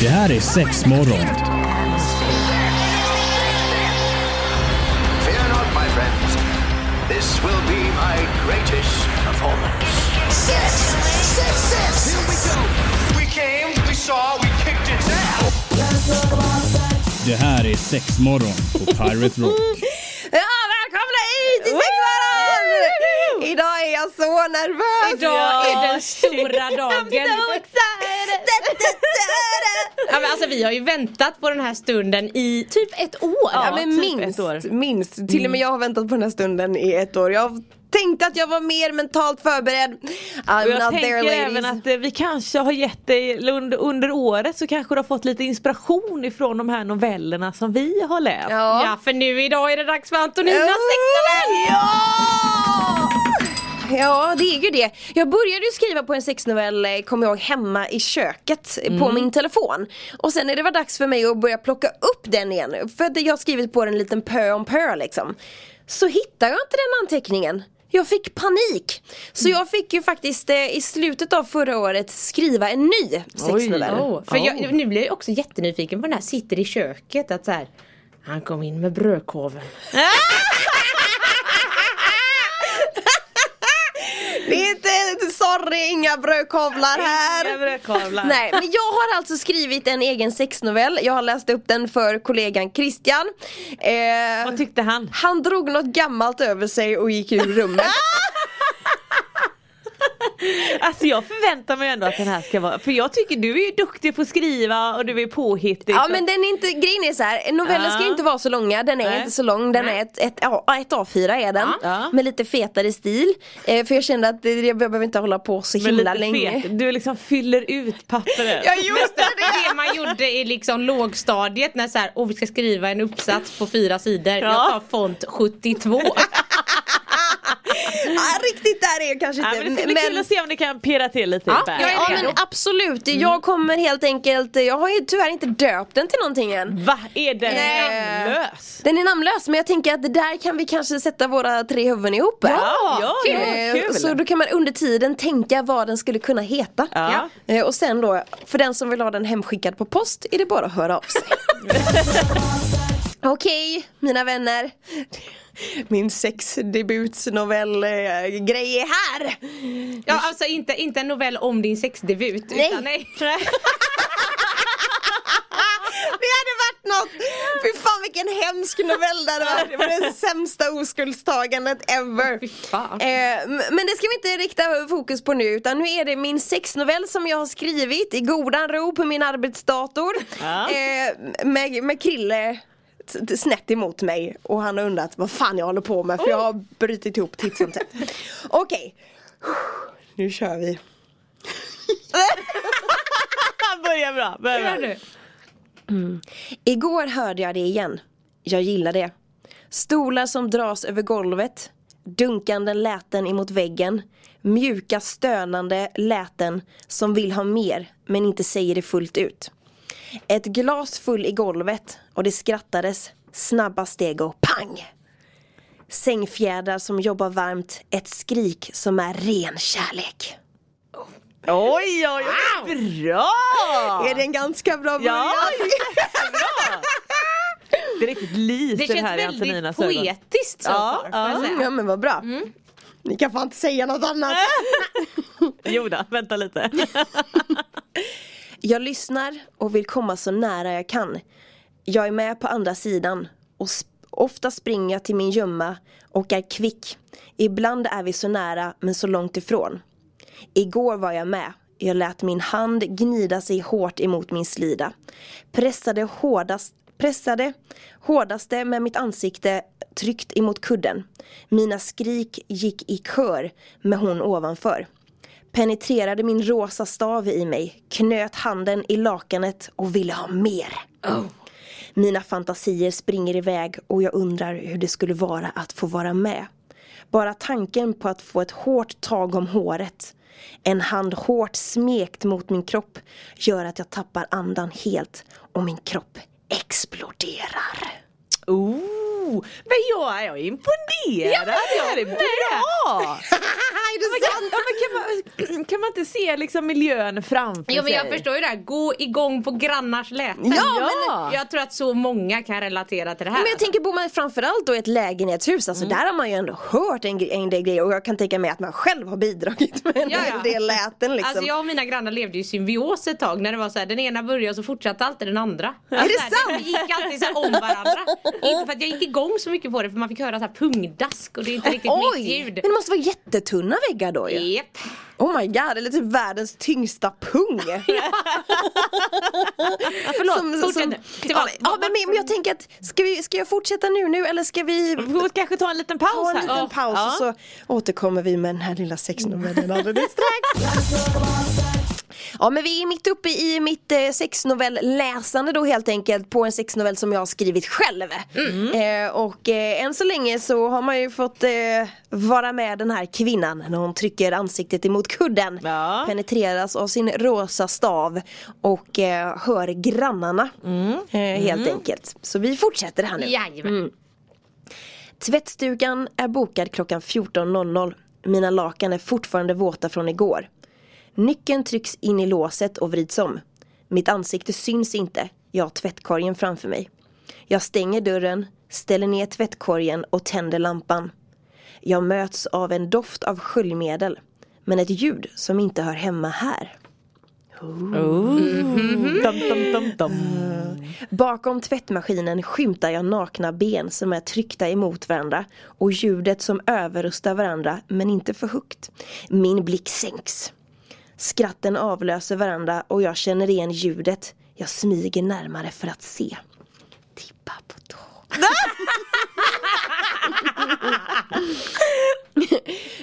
Det här är sex morgon. Fear not, my friends. This will be my greatest performance. Six, six, six. Here we go. We came, we saw, we kicked its ass. Det här är sex morgon på Pirate Rock. Ja, välkomna hit till Sexmorgon! Idag är jag så nervös! Idag är den stora dagen. I'm so excited! Ja, men alltså, vi har ju väntat på den här stunden i typ ett år. Ja, men typ minst, ett år. minst. Till och med jag har väntat på den här stunden i ett år. Jag tänkte att jag var mer mentalt förberedd. I'm Och jag not tänker there även att eh, vi kanske har gett dig under, under året så kanske du har fått lite inspiration ifrån de här novellerna som vi har läst. Ja. Ja, för nu idag är det dags för Antoninas sexnovell! Ja! Ja det är ju det. Jag började ju skriva på en sexnovell, eh, kommer jag ihåg, hemma i köket eh, på min telefon. Och sen när det var dags för mig att börja plocka upp den igen, för att jag har skrivit på den en liten pö om pö liksom. Så hittade jag inte den anteckningen. Jag fick panik. Så jag fick ju faktiskt eh, i slutet av förra året skriva en ny sexnovell. Oh, för jag, nu blir jag också jättenyfiken på den här sitter i köket att så här, han kom in med brödkorven. Det är inte, sorry, inga brödkavlar här. Inga brödkavlar. Nej, men jag har alltså skrivit en egen sexnovell. Jag har läst upp den för kollegan Christian. Eh, Vad tyckte han? han drog något gammalt över sig och gick ur rummet. Alltså jag förväntar mig ändå att den här ska vara, för jag tycker du är ju duktig på att skriva och du är påhittig. Ja men den är inte, grejen är så här, novellen ska inte vara så långa, den är Nej. inte så lång, den är ett, ett, ett A4 är den. Ja. Med lite fetare stil. Eh, för jag kände att det- jag behöver inte hålla på så himla lite länge. fet. Du liksom fyller ut pappret. Ja just det! Det man gjorde i liksom lågstadiet när så här, oh, vi ska skriva en uppsats på fyra sidor. Jag Ja. tar font 72. Ja, riktigt där är jag kanske Ja, inte. men det ska bli kul att se om ni kan pirra till lite Ja, i Ja men absolut, jag kommer helt enkelt, jag har ju tyvärr inte döpt den till någonting än. Va? Är den Nej. namnlös? Den är namnlös men jag tänker att det där kan vi kanske sätta våra tre huvuden ihop. Ja, ja, kul. det var kul. Så då kan man under tiden tänka vad den skulle kunna heta. Ja. Eh, Och sen då, för den som vill ha den hemskickad på post är det bara att höra av sig. Okej, mina vänner. Min sexdebutsnovell-grej är här. Ja alltså inte, inte en novell om din sexdebut. Nej. Utan, nej. Det hade varit något! Fy fan vilken hemsk novell det hade varit. Det var det sämsta oskuldstagandet ever. Fy fan. Eh, men det ska vi inte rikta fokus på nu utan nu är det min sexnovell som jag har skrivit i godan ro på min arbetsdator. Ja. Eh, med, med Krille snett emot mig och han har undrat vad fan jag håller på med för jag har brutit ihop titt som tätt. Okej, nu kör vi. Börjar bra. Börjar Gör bra. du? Igår hörde jag det igen. Jag gillar det. Stolar som dras över golvet. Dunkande läten emot väggen. Mjuka stönande läten som vill ha mer men inte säger det fullt ut. Ett glas full i golvet och det skrattades. Snabba steg och pang! Sängfjädrar som jobbar varmt. Ett skrik som är ren kärlek. Oj, oj, oj. Bra! Är det en ganska bra början? Ja! Det är riktigt lyser Det känns här i Antoninas väldigt ögon. poetiskt så Ja, far, ja. Ja men vad bra. Ni kan fan inte säga något annat. Jo då, vänta lite. Jag lyssnar och vill komma så nära jag kan. Jag är med på andra sidan och sp- ofta springer jag till min gömma och är kvick. Ibland är vi så nära men så långt ifrån. Igår var jag med. Jag lät min hand gnida sig hårt emot min slida. Pressade hårdast Pressade hårdaste med mitt ansikte tryckt emot kudden. Mina skrik gick i kör med hon ovanför penetrerade min rosa stav i mig, knöt handen i lakanet och ville ha mer. Mina fantasier springer iväg och jag undrar hur det skulle vara att få vara med. Bara tanken på att få ett hårt tag om håret, en hand hårt smekt mot min kropp gör att jag tappar andan helt och min kropp exploderar. Oh, men jag är imponerad. Ja, det är bra. är det sant? Ja, men kan, man, kan man inte se liksom miljön framför Ja men jag sig? förstår ju det här, gå igång på grannars läten. Ja, Ja. Jag tror att så många kan relatera till det här. Men jag tänker bor man framförallt då i ett lägenhetshus, alltså där har man ju ändå hört en, en del grejer och jag kan tänka mig att man själv har bidragit med en Ja, ja. del läten liksom. Alltså jag och mina grannar levde ju i symbios ett tag när det var så här, den ena började och så fortsatte alltid den andra. Alltså, det här, sant? Vi gick alltid så om varandra. inte för att jag gick igång så mycket på det för man fick höra så här pungdask och det är inte riktigt mitt Oj! ljud. Men det måste vara jättetunna väggar då ju. Japp. Oh my god, eller typ världens tyngsta pung. Förlåt, fortsätt nu. Det ja, ja, men, men jag tänker att, ska, vi, ska jag fortsätta nu nu eller ska vi Vi kanske ta en liten paus ta en här. liten paus Ja. och så återkommer vi med den här lilla sexnovellen alldeles strax. Ja men vi är mitt uppe i mitt eh, sexnovell-läsande då helt enkelt på en sexnovell som jag har skrivit själv. Eh, och eh, än så länge så har man ju fått eh, vara med den här kvinnan när hon trycker ansiktet emot kudden. Ja. Penetreras av sin rosa stav och eh, hör grannarna. Eh, helt enkelt. Så vi fortsätter här nu. Jajamän. Tvättstugan är bokad klockan 14.00. Mina lakan är fortfarande våta från igår. Nyckeln trycks in i låset och vrids om. Mitt ansikte syns inte. Jag har tvättkorgen framför mig. Jag stänger dörren, ställer ner tvättkorgen och tänder lampan. Jag möts av en doft av sköljmedel. Men ett ljud som inte hör hemma här. Dum, dum, dum, dum. Bakom tvättmaskinen skymtar jag nakna ben som är tryckta emot varandra och ljudet som överröstar varandra men inte för högt. Min blick sänks. Skratten avlöser varandra och jag känner igen ljudet. Jag smyger närmare för att se. Tippa på tå.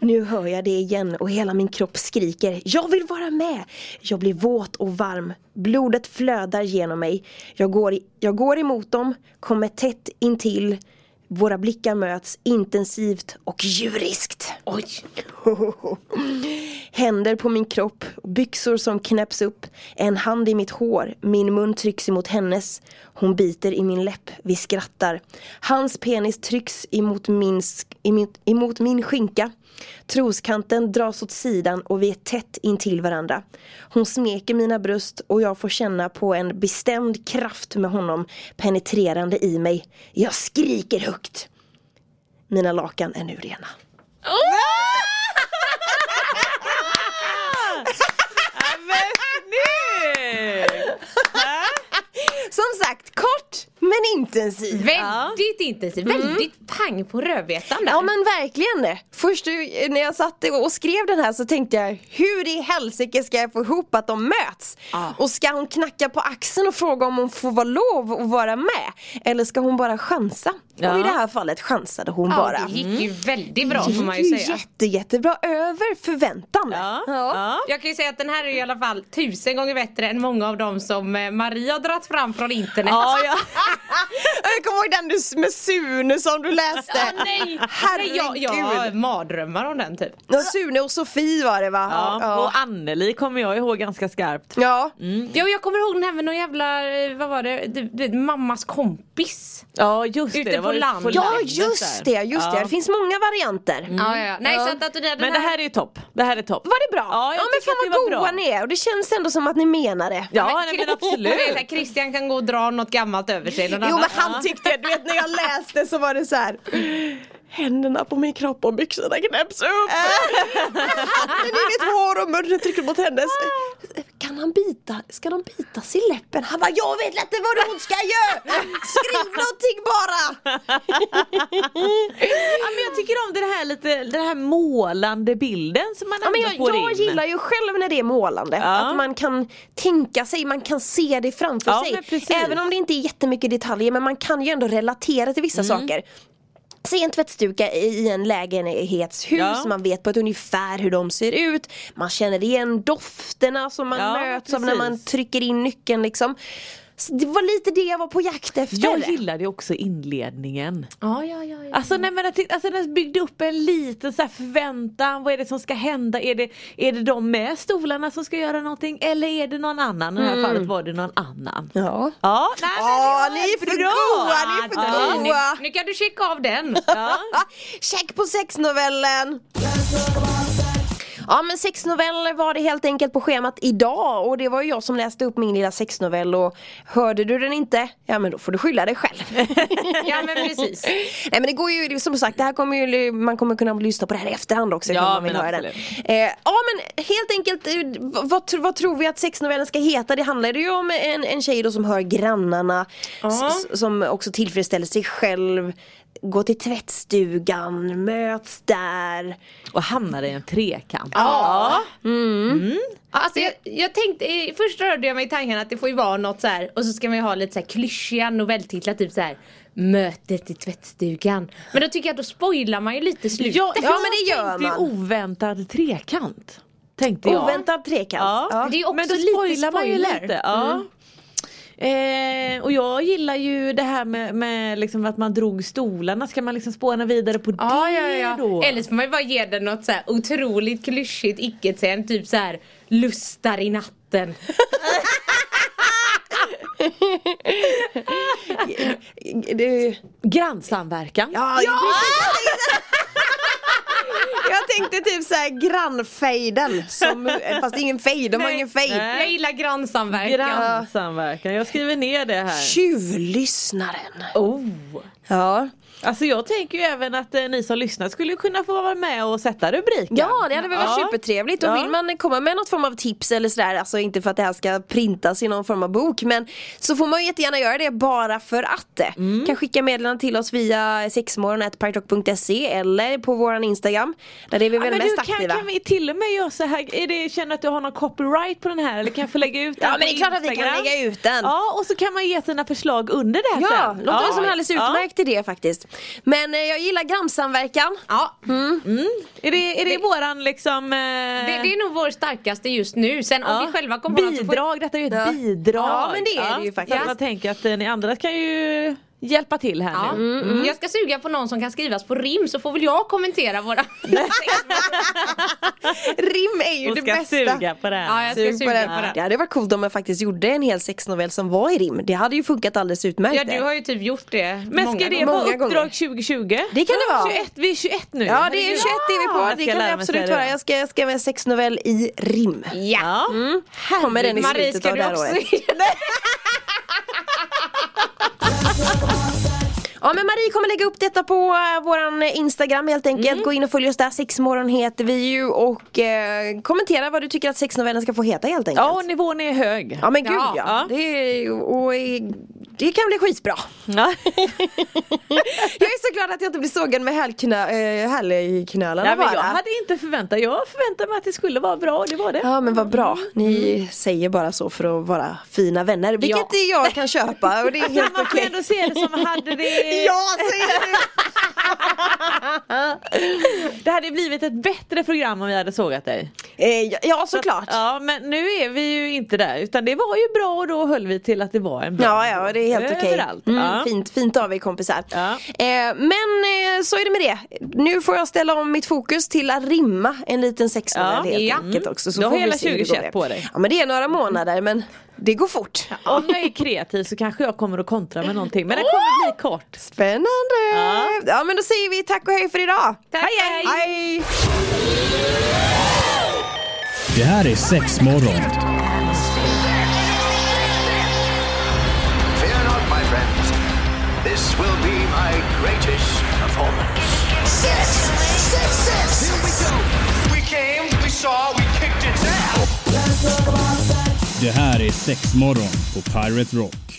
Nu hör jag det igen och hela min kropp skriker Jag vill vara med! Jag blir våt och varm. Blodet flödar genom mig. Jag går, jag går emot dem, kommer tätt intill. Våra blickar möts intensivt och djuriskt. Oj. Händer på min kropp, byxor som knäpps upp, en hand i mitt hår, min mun trycks emot hennes. Hon biter i min läpp, vi skrattar. Hans penis trycks emot min, emot, emot min skinka. Troskanten dras åt sidan och vi är tätt intill varandra. Hon smeker mina bröst och jag får känna på en bestämd kraft med honom penetrerande i mig. Jag skriker högt. Mina lakan är nu rena. Oh men snyggt! Som sagt, kort men intensiv. Väldigt intensivt, väldigt pang på rödbetan där. Ja men verkligen det. Först när jag satt och skrev den här så tänkte jag hur i helsike ska jag få ihop att de möts? Och ska hon knacka på axeln och fråga om hon får vara lov att vara med? Eller ska hon bara chansa? Ja. Och i det här fallet chansade hon ja, bara. det gick ju väldigt bra Det får man ju gick ju säga. jätte, jättebra, över förväntan. Ja. Ja. Jag kan ju säga att den här är i alla fall tusen gånger bättre än många av dem som eh, Maria har dragit fram från internet. Ja, ja. Jag kommer ihåg den du med Sune som du läste. Ja, nej! Herregud. Jag, jag har mardrömmar om den typ. Ja, Sune och Sofie var det va? Ja. Och Anneli kommer jag ihåg ganska skarpt. ja. Jo jag kommer ihåg den här med någon jävla, eh, vad var det, du, du, vet, mammas kompis. Ja just Ute det, det på land. Ja just det, just det. Ja. Det finns många varianter. Ja, ja. Nej så att, att den, den Men det här är ju topp. Det här är topp. Var det bra? Ja, jag men fan det vad goa ni är och det känns ändå som att ni menar det. Ja, Men nej, men här, absolut. Christian kan gå och dra något gammalt över sig. Någon Jo men han tyckte, du vet när jag läste så var det så här. Händerna på min kropp och byxorna knäpps upp. Handen i mitt hår och munnen trycker mot hennes. Kan han bita? Ska de bitas i läppen? Han bara, jag vet inte vad hon ska göra! Skriv någonting bara! Ja, men jag tycker om den här lite, den här målande bilden som man Ja, men jag, får jag in. gillar ju själv när det är målande. Ja. Att man kan tänka sig, man kan se det framför Ja, sig. Även om det inte är jättemycket detaljer men man kan ju ändå relatera till vissa Mm. saker. Se en tvättstuga i en lägenhetshus, Ja. man vet på ett ungefär hur de ser ut. Man känner igen dofterna som man Ja, möts av när man precis. trycker in nyckeln liksom. Så det var lite det jag var på jakt efter. Jag gillade också inledningen. Ja, ja, ja, ja. Alltså, nej, men alltså den byggde upp en liten så här förväntan. Vad är det som ska hända? Är det, är det de med stolarna som ska göra någonting? Eller är det någon annan? I det här fallet var det någon annan. Ja. Ja, nej, men var ni är för bra. goa, ni är för Ja. goa. Nu, nu kan du checka av den. Ja. Check på sexnovellen! Ja men sexnovell var det helt enkelt på schemat idag och det var ju jag som läste upp min lilla sexnovell och hörde du den inte, ja men då får du skylla dig själv. Ja men precis. Nej men det går ju, som sagt det här kommer ju, man kommer kunna lyssna på det här i efterhand också Ja, ifall man vill men höra den. Eh, ja men helt enkelt, eh, vad, vad, tror vi att sexnovellen ska heta? Det handlar ju om en, en tjej då som hör grannarna, som också tillfredsställer sig själv, går till tvättstugan, möts där. Och hamnar i en trekant. Ja. Alltså jag, jag tänkte, först rörde jag mig i tanken att det får ju vara något så här och så ska man ju ha lite så här klyschiga novelltitlar typ så här Mötet i tvättstugan. Men då tycker jag att då spoilar man ju lite slutet. Ja, Ja, men det gör man. oväntad trekant. Tänkte jag. Oväntad trekant. Ja. Ja. Det är också Men då lite spoilar man ju lite. Ja. Eh, och jag gillar ju det här med, med liksom att man drog stolarna. Ska man liksom spåna vidare på Ja, det ja, ja. då? Eller så får man bara ge den något så här otroligt klyschigt icke-sen, typ så här lustar i natten. Grannsamverkan. ja, ja! Jag tänkte typ såhär grannfejden, som, fast det är ingen fejd, de har ingen fejd. Nej. Jag gillar grannsamverkan. Grannsamverkan. Jag skriver ner det här. Tjuvlyssnaren. Oh. Ja. Alltså jag tänker ju även att eh, ni som lyssnar skulle kunna få vara med och sätta rubriken. Ja det hade väl varit Ja. supertrevligt och Ja. vill man komma med något form av tips eller sådär, alltså inte för att det här ska printas i någon form av bok men så får man ju jättegärna göra det bara för att. Mm. Kan skicka meddelanden till oss via sexmorgon.parkrock.se eller på våran Instagram. Där är vi Ja, väl men mest du, kan, aktiva. kan vi till och med göra så här, är det, känner att du har någon copyright på den här eller kan jag få lägga ut den Ja men det är klart att vi kan Instagram? lägga ut den. Ja och så kan man ge sina förslag under det här Ja, sen. låter väl som en alldeles Ja. utmärkt idé faktiskt. Men eh, jag gillar grannsamverkan. Ja, Är det, är det, våran liksom eh, det, det är nog vår starkaste just nu. Sen om ja, vi själva kommer på något så får- bidrag, detta är ju ett Ja. bidrag. Ja, men det är det ju faktiskt. man tänker att eh, ni andra kan ju hjälpa till här Ja. nu. Mm, Jag ska suga på någon som kan skrivas på rim så får väl jag kommentera våra... Rim är ju Och det ska bästa. suga på den. Ja, jag ska Sug på suga den. på den. Det hade varit coolt om jag faktiskt gjorde en hel sexnovell som var i rim. Det hade ju funkat alldeles utmärkt. Ja det. du har ju typ gjort det Men många ska det gånger. vara uppdrag gånger. 2020? Det kan det vara. 21, vi är 21 nu. Ja det är 21 är vi på, Jag det ska kan det absolut vara. det. Jag ska, jag ska med sexnovell i rim. Ja. Ja. Kommer den i Marie slutet ska av det här året. Ja men Marie kommer lägga upp detta på uh, våran Instagram helt enkelt. Mm. Gå in och följ oss där, sexmorgon heter vi ju och eh, kommentera vad du tycker att sexnovellen ska få heta helt enkelt. Ja, och nivån är hög. Ja men gud Ja. ja. Det, är- och, eh, det kan bli skitbra. Ja. Jag är så glad att jag inte blir sågad med hälknö, äh, hälknölarna Ja, men bara. jag hade inte förväntat, jag förväntade mig att det skulle vara bra och det var det. Ja men vad bra, ni säger bara så för att vara fina vänner, vilket jag kan köpa och det är helt Man får okej. ändå se det som hade det Ja så är det! Hade blivit ett bättre program om vi hade sågat dig. Eh, ja, ja såklart. Ja men nu är vi ju inte där utan det var ju bra och då höll vi till att det var en bra Ja, ja, det är helt okej. Överallt. Mm, Ja. fint, fint av er kompisar. Ja. Eh, men eh, så är det med det. Nu får jag ställa om mitt fokus till att rimma en liten sexnovell Ja, helt ja. enkelt också. Så Du har hela se hur det 2021 går. på dig. Ja men det är några månader men det går fort. Om jag är kreativ så kanske jag kommer att kontra med någonting men det kommer bli kort. Spännande! Ja. Ja. men då säger vi tack och hej för idag. Tack, Hej, hej. Hej! Det här är Sexmorgon. Fear not, my friends. This will be my greatest performance. Six, six, six. Here we go. We came, we saw, we kicked its ass. Det här är Sexmorgon på Pirate Rock.